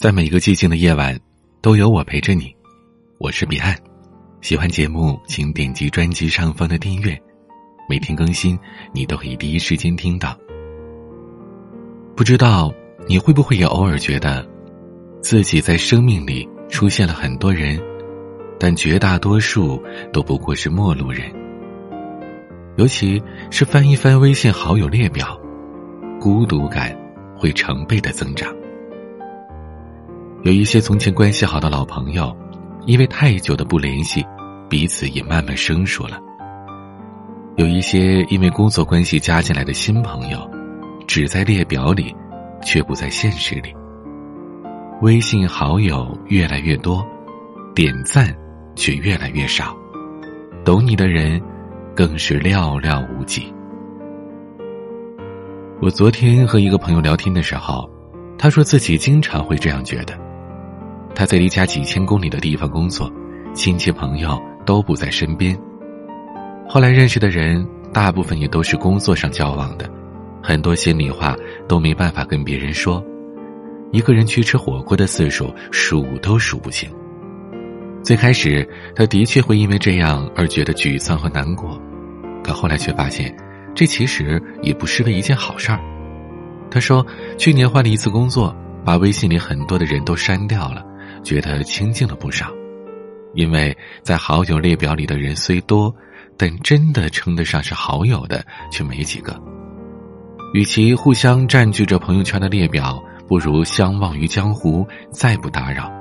在每一个寂静的夜晚，都有我陪着你。我是彼岸，喜欢节目请点击专辑上方的订阅，每天更新你都可以第一时间听到。不知道你会不会也偶尔觉得，自己在生命里出现了很多人，但绝大多数都不过是陌路人。尤其是翻一翻微信好友列表，孤独感会成倍的增长。有一些从前关系好的老朋友，因为太久的不联系，彼此也慢慢生疏了。有一些因为工作关系加进来的新朋友，只在列表里，却不在现实里。微信好友越来越多，点赞却越来越少，懂你的人更是寥寥无几。我昨天和一个朋友聊天的时候，他说自己经常会这样觉得。他在离家几千公里的地方工作，亲戚朋友都不在身边。后来认识的人，大部分也都是工作上交往的，很多心里话都没办法跟别人说。一个人去吃火锅的次数数都数不清。最开始，他的确会因为这样而觉得沮丧和难过，可后来却发现，这其实也不失为一件好事儿。他说，去年换了一次工作，把微信里很多的人都删掉了。觉得清静了不少，因为在好友列表里的人虽多，但真的称得上是好友的却没几个。与其互相占据着朋友圈的列表，不如相忘于江湖，再不打扰，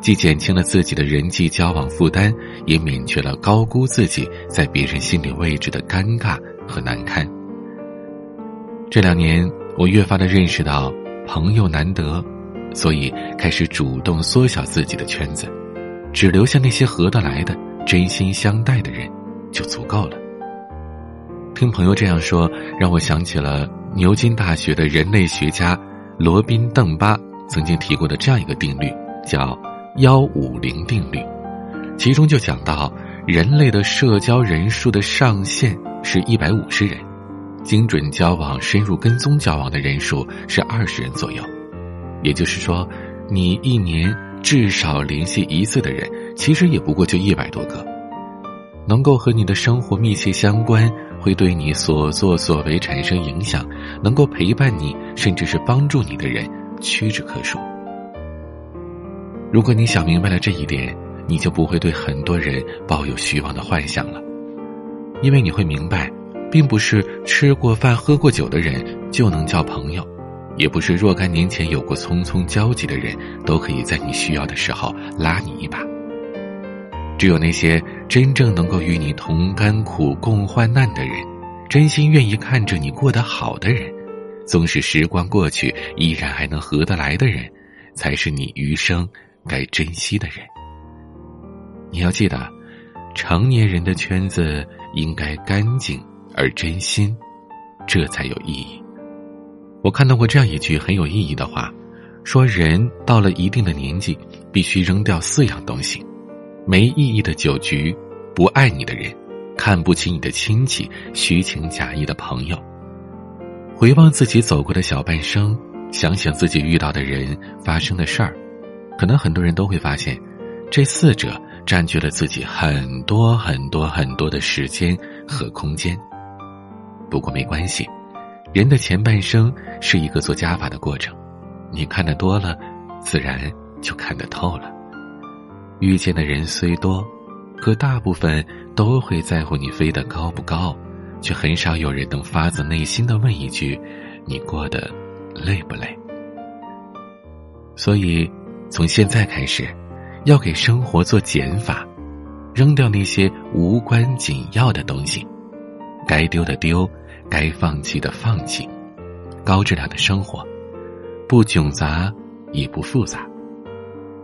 既减轻了自己的人际交往负担，也免去了高估自己在别人心里位置的尴尬和难堪。这两年，我越发的认识到，朋友难得。所以，开始主动缩小自己的圈子，只留下那些合得来的、真心相待的人，就足够了。听朋友这样说，让我想起了牛津大学的人类学家罗宾·邓巴曾经提过的这样一个定律，叫“幺五零定律”。其中就讲到，人类的社交人数的上限是一百五十人，精准交往、深入跟踪交往的人数是二十人左右。也就是说，你一年至少联系一次的人，其实也不过就一百多个。能够和你的生活密切相关，会对你所作所为产生影响，能够陪伴你，甚至是帮助你的人，屈指可数。如果你想明白了这一点，你就不会对很多人抱有虚妄的幻想了，因为你会明白，并不是吃过饭、喝过酒的人就能交朋友。也不是若干年前有过匆匆交集的人，都可以在你需要的时候拉你一把。只有那些真正能够与你同甘苦、共患难的人，真心愿意看着你过得好的人，纵使时光过去依然还能合得来的人，才是你余生该珍惜的人。你要记得，成年人的圈子应该干净而真心，这才有意义。我看到过这样一句很有意义的话，说人到了一定的年纪，必须扔掉四样东西：没意义的酒局、不爱你的人、看不起你的亲戚、虚情假意的朋友。回望自己走过的小半生，想想自己遇到的人、发生的事儿，可能很多人都会发现，这四者占据了自己很多很多很多的时间和空间。不过没关系。人的前半生是一个做加法的过程，你看得多了，自然就看得透了。遇见的人虽多，可大部分都会在乎你飞得高不高，却很少有人能发自内心的问一句：“你过得累不累？”所以，从现在开始，要给生活做减法，扔掉那些无关紧要的东西，该丢的丢。该放弃的放弃，高质量的生活，不窘杂也不复杂，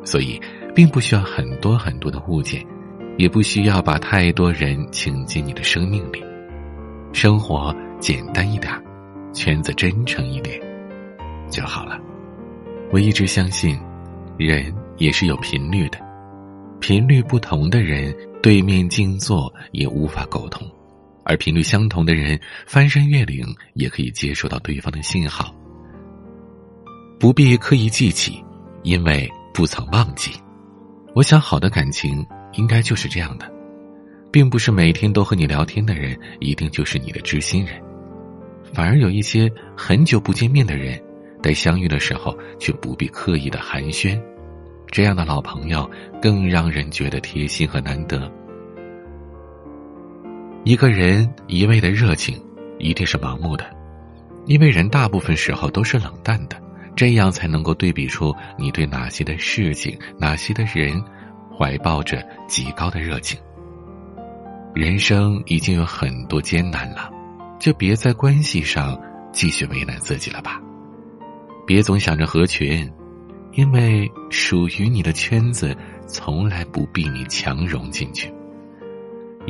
所以并不需要很多很多的物件，也不需要把太多人请进你的生命里。生活简单一点，圈子真诚一点就好了。我一直相信，人也是有频率的，频率不同的人对面静坐也无法沟通。而频率相同的人，翻山越岭也可以接收到对方的信号。不必刻意记起，因为不曾忘记。我想，好的感情应该就是这样的，并不是每天都和你聊天的人一定就是你的知心人，反而有一些很久不见面的人，在相遇的时候却不必刻意的寒暄，这样的老朋友更让人觉得贴心和难得。一个人一味的热情，一定是盲目的，因为人大部分时候都是冷淡的。这样才能够对比出你对哪些的事情、哪些的人，怀抱着极高的热情。人生已经有很多艰难了，就别在关系上继续为难自己了吧。别总想着合群，因为属于你的圈子从来不必你强融进去。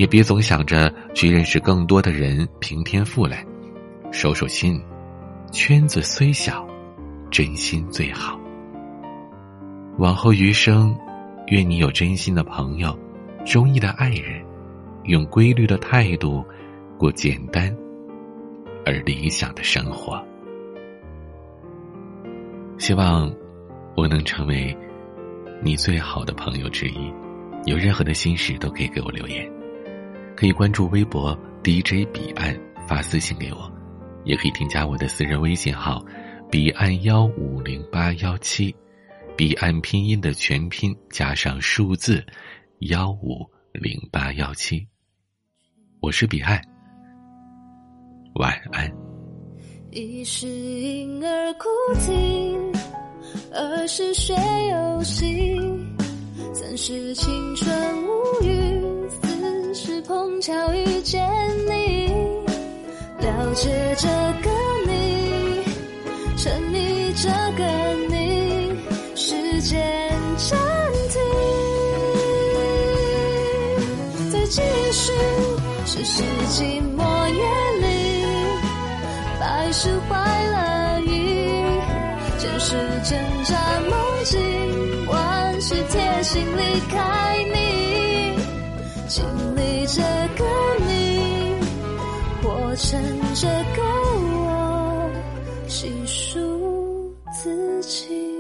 也别总想着去认识更多的人，平添负累，收收心，圈子虽小。真心最好。往后余生，愿你有真心的朋友，中意的爱人，用规律的态度过简单而理想的生活。希望我能成为你最好的朋友之一。有任何的心事都可以给我留言，可以关注微博 DJ 彼岸发私信给我，也可以添加我的私人微信号。彼岸幺五零八幺七，彼岸拼音的全拼加上数字幺五零八幺七，我是彼岸，晚安。一是婴儿哭啼，二是学游戏，三是青春无语，碰巧遇见你，了解这个你。沉溺这个你，时间暂停，再继续，只是寂寞夜里，百事坏了意，前世挣扎梦境，万事贴心离开你，经历这个你，活成这个我。细数自己。